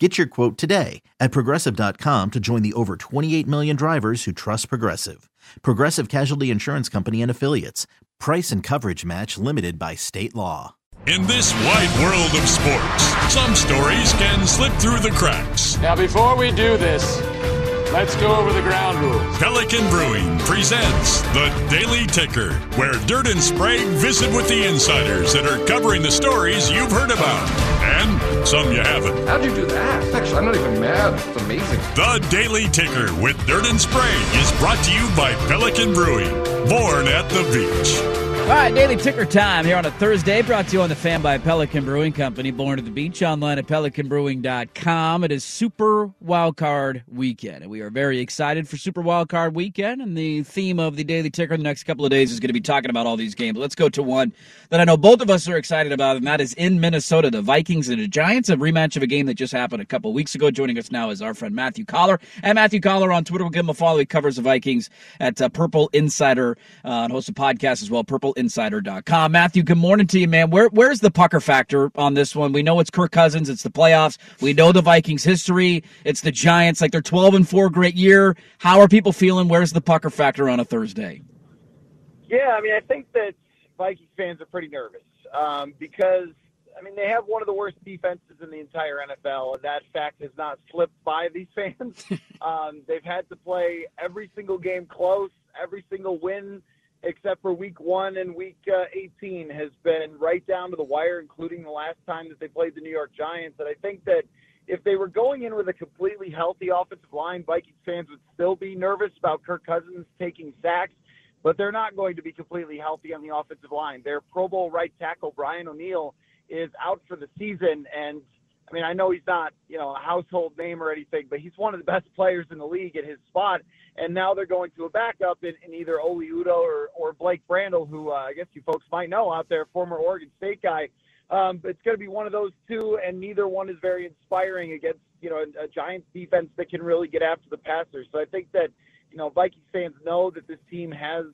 Get your quote today at progressive.com to join the over 28 million drivers who trust Progressive. Progressive Casualty Insurance Company and Affiliates. Price and coverage match limited by state law. In this wide world of sports, some stories can slip through the cracks. Now, before we do this, let's go over the ground rules. Pelican Brewing presents the Daily Ticker, where Dirt and Sprague visit with the insiders that are covering the stories you've heard about and some you haven't. How'd you do that? Actually, I'm not even mad. It's amazing. The Daily Ticker with Dirt and Sprague is brought to you by Pelican Brewing, born at the beach. All right, daily ticker time here on a Thursday, brought to you on the fan by Pelican Brewing Company, born at the beach, online at pelicanbrewing.com. It is Super Wildcard Weekend, and we are very excited for Super Wildcard Weekend. And the theme of the daily ticker in the next couple of days is going to be talking about all these games. Let's go to one that I know both of us are excited about, and that is in Minnesota. The Vikings and the Giants, a rematch of a game that just happened a couple weeks ago. Joining us now is our friend Matthew Coller. And Matthew Coller on Twitter. We'll give him a follow. He covers the Vikings at uh, Purple Insider uh, and hosts a podcast as well, Purple insider.com. Matthew, good morning to you, man. Where, where's the pucker factor on this one? We know it's Kirk Cousins, it's the playoffs. We know the Vikings history. It's the Giants, like they're 12 and 4, great year. How are people feeling? Where's the pucker factor on a Thursday? Yeah, I mean, I think that Vikings fans are pretty nervous um, because, I mean, they have one of the worst defenses in the entire NFL, and that fact has not slipped by these fans. um, they've had to play every single game close, every single win except for week one and week uh, 18 has been right down to the wire, including the last time that they played the New York Giants. And I think that if they were going in with a completely healthy offensive line, Vikings fans would still be nervous about Kirk Cousins taking sacks, but they're not going to be completely healthy on the offensive line. Their Pro Bowl right tackle, Brian O'Neill, is out for the season. And I mean, I know he's not, you know, a household name or anything, but he's one of the best players in the league at his spot and now they're going to a backup in, in either Oli Udoh or, or Blake Brandel, who uh, I guess you folks might know out there, former Oregon State guy. Um, it's going to be one of those two, and neither one is very inspiring against you know a, a Giants defense that can really get after the passers. So I think that you know Vikings fans know that this team has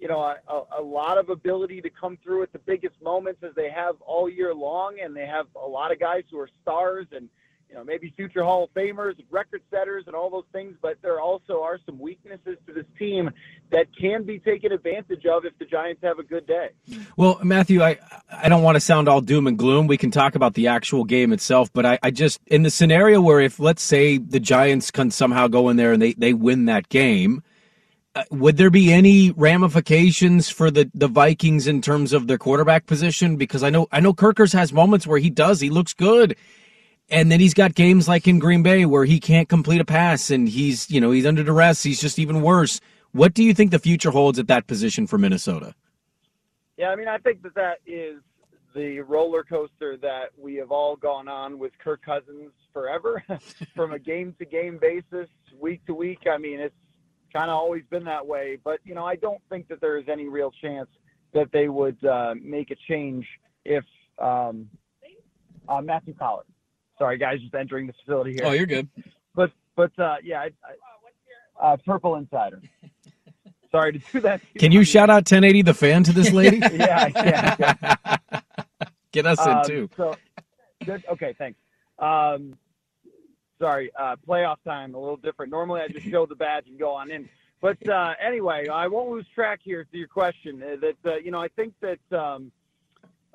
you know a, a lot of ability to come through at the biggest moments as they have all year long, and they have a lot of guys who are stars and you know, maybe future Hall of Famers, record setters, and all those things, but there also are some weaknesses to this team that can be taken advantage of if the Giants have a good day. Well, Matthew, I I don't want to sound all doom and gloom. We can talk about the actual game itself, but I, I just in the scenario where if let's say the Giants can somehow go in there and they, they win that game. Would there be any ramifications for the, the Vikings in terms of their quarterback position? Because I know I know Kirkers has moments where he does he looks good, and then he's got games like in Green Bay where he can't complete a pass and he's, you know, he's under duress. He's just even worse. What do you think the future holds at that position for Minnesota? Yeah, I mean, I think that that is the roller coaster that we have all gone on with Kirk Cousins forever from a game to game basis, week to week. I mean, it's kind of always been that way. But, you know, I don't think that there is any real chance that they would uh, make a change if um, uh, Matthew Collins Sorry, guys, just entering the facility here. Oh, you're good. But but uh, yeah, I, I, uh, Purple Insider. Sorry to do that. Can you shout out 1080 the fan to this lady? yeah, yeah, yeah. Get us um, in too. So. Okay, thanks. Um, sorry, uh, playoff time a little different. Normally, I just show the badge and go on in. But uh, anyway, I won't lose track here to your question. Uh, that uh, you know, I think that um,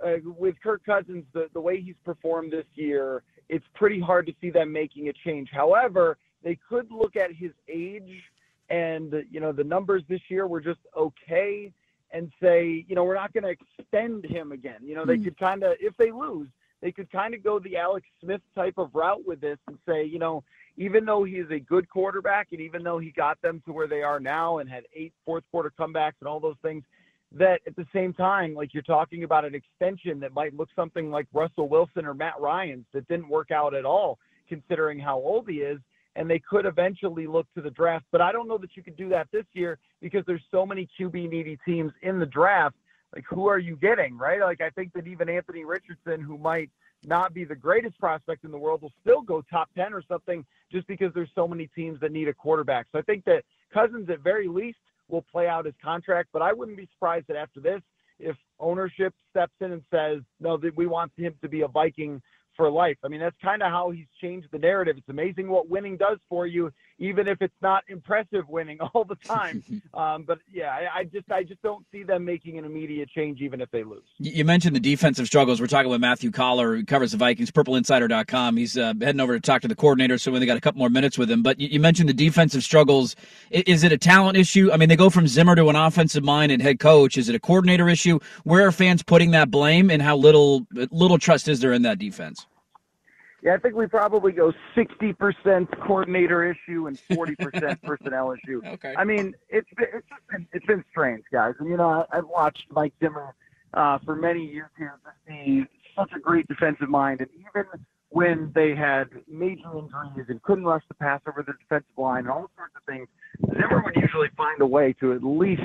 uh, with Kirk Cousins, the the way he's performed this year it's pretty hard to see them making a change. However, they could look at his age and you know the numbers this year were just okay and say, you know, we're not going to extend him again. You know, they mm. could kind of if they lose, they could kind of go the Alex Smith type of route with this and say, you know, even though he is a good quarterback and even though he got them to where they are now and had eight fourth quarter comebacks and all those things, that at the same time, like you're talking about an extension that might look something like Russell Wilson or Matt Ryan's that didn't work out at all, considering how old he is. and they could eventually look to the draft. But I don't know that you could do that this year because there's so many QB needy teams in the draft. Like, who are you getting, right? Like, I think that even Anthony Richardson, who might not be the greatest prospect in the world, will still go top 10 or something just because there's so many teams that need a quarterback. So I think that Cousins, at very least, will play out his contract. But I wouldn't be surprised that after this, if ownership steps in and says, no, that we want him to be a Viking for life. I mean, that's kind of how he's changed the narrative. It's amazing what winning does for you, even if it's not impressive winning all the time. um, but yeah, I, I, just I just don't see them making an immediate change, even if they lose. You mentioned the defensive struggles. We're talking with Matthew Coller, who covers the Vikings, PurpleInsider.com. He's uh, heading over to talk to the coordinator, so we only got a couple more minutes with him. But you, you mentioned the defensive struggles. Is it a talent issue? I mean, they go from Zimmer to an offensive mind and head coach. Is it a coordinator issue? Where are fans putting that blame, and how little little trust is there in that defense? Yeah, I think we probably go 60% coordinator issue and 40% personnel issue. Okay. I mean, it's been, it's just been, it's been strange, guys. And you know, I, I've watched Mike Zimmer uh, for many years here. Be such a great defensive mind, and even when they had major injuries and couldn't rush the pass over the defensive line and all sorts of things, Zimmer would usually find a way to at least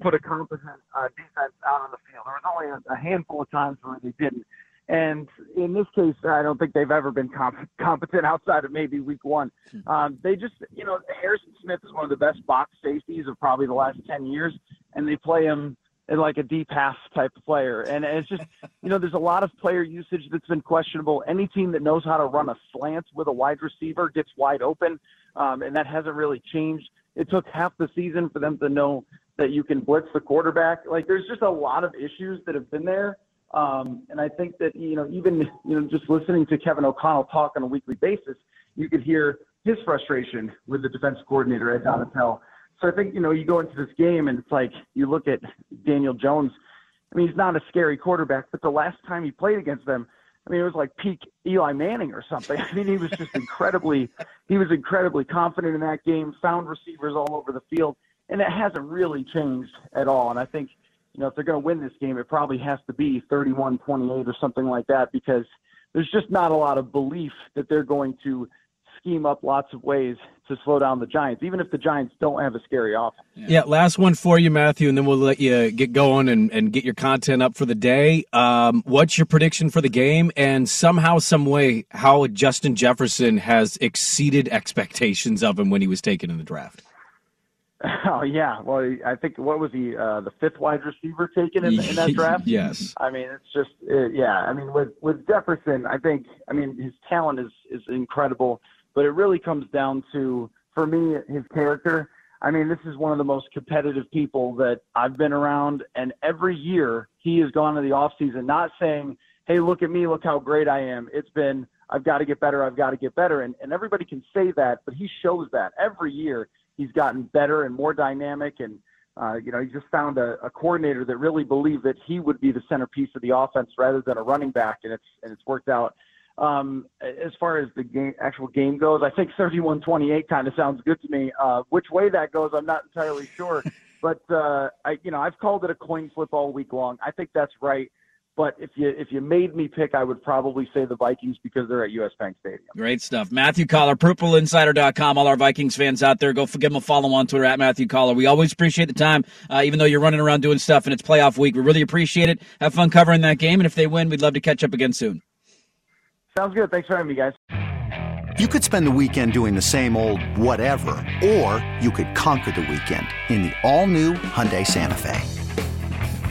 put a competent uh, defense out on the field. There was only a, a handful of times where they didn't. And in this case, I don't think they've ever been comp- competent outside of maybe week one. Um, they just, you know, Harrison Smith is one of the best box safeties of probably the last 10 years, and they play him in like a deep half type player. And it's just, you know, there's a lot of player usage that's been questionable. Any team that knows how to run a slant with a wide receiver gets wide open, um, and that hasn't really changed. It took half the season for them to know that you can blitz the quarterback. Like, there's just a lot of issues that have been there um, and I think that, you know, even, you know, just listening to Kevin O'Connell talk on a weekly basis, you could hear his frustration with the defense coordinator Ed Donatell. So I think, you know, you go into this game and it's like you look at Daniel Jones. I mean, he's not a scary quarterback, but the last time he played against them, I mean, it was like peak Eli Manning or something. I mean, he was just incredibly, he was incredibly confident in that game, found receivers all over the field, and it hasn't really changed at all. And I think, you know, if they're going to win this game, it probably has to be 31 28 or something like that because there's just not a lot of belief that they're going to scheme up lots of ways to slow down the Giants, even if the Giants don't have a scary offense. Yeah, last one for you, Matthew, and then we'll let you get going and, and get your content up for the day. Um, what's your prediction for the game? And somehow, some way, how Justin Jefferson has exceeded expectations of him when he was taken in the draft? Oh yeah, well I think what was he uh, the fifth wide receiver taken in, in that draft? yes. I mean it's just it, yeah. I mean with with Jefferson, I think I mean his talent is is incredible, but it really comes down to for me his character. I mean this is one of the most competitive people that I've been around, and every year he has gone to the off season not saying, "Hey, look at me, look how great I am." It's been I've got to get better, I've got to get better, and and everybody can say that, but he shows that every year he's gotten better and more dynamic and uh, you know, he just found a, a coordinator that really believed that he would be the centerpiece of the offense rather than a running back, and it's and it's worked out. Um, as far as the game, actual game goes, I think 31-28 kind of sounds good to me. Uh, which way that goes, I'm not entirely sure, but uh, I, you know, I've called it a coin flip all week long. I think that's right. But if you if you made me pick, I would probably say the Vikings because they're at US Bank Stadium. Great stuff. Matthew Coller, PurpleInsider.com. All our Vikings fans out there, go give him a follow on Twitter at Matthew Coller. We always appreciate the time, uh, even though you're running around doing stuff and it's playoff week. We really appreciate it. Have fun covering that game, and if they win, we'd love to catch up again soon. Sounds good. Thanks for having me, guys. You could spend the weekend doing the same old whatever, or you could conquer the weekend in the all-new Hyundai Santa Fe.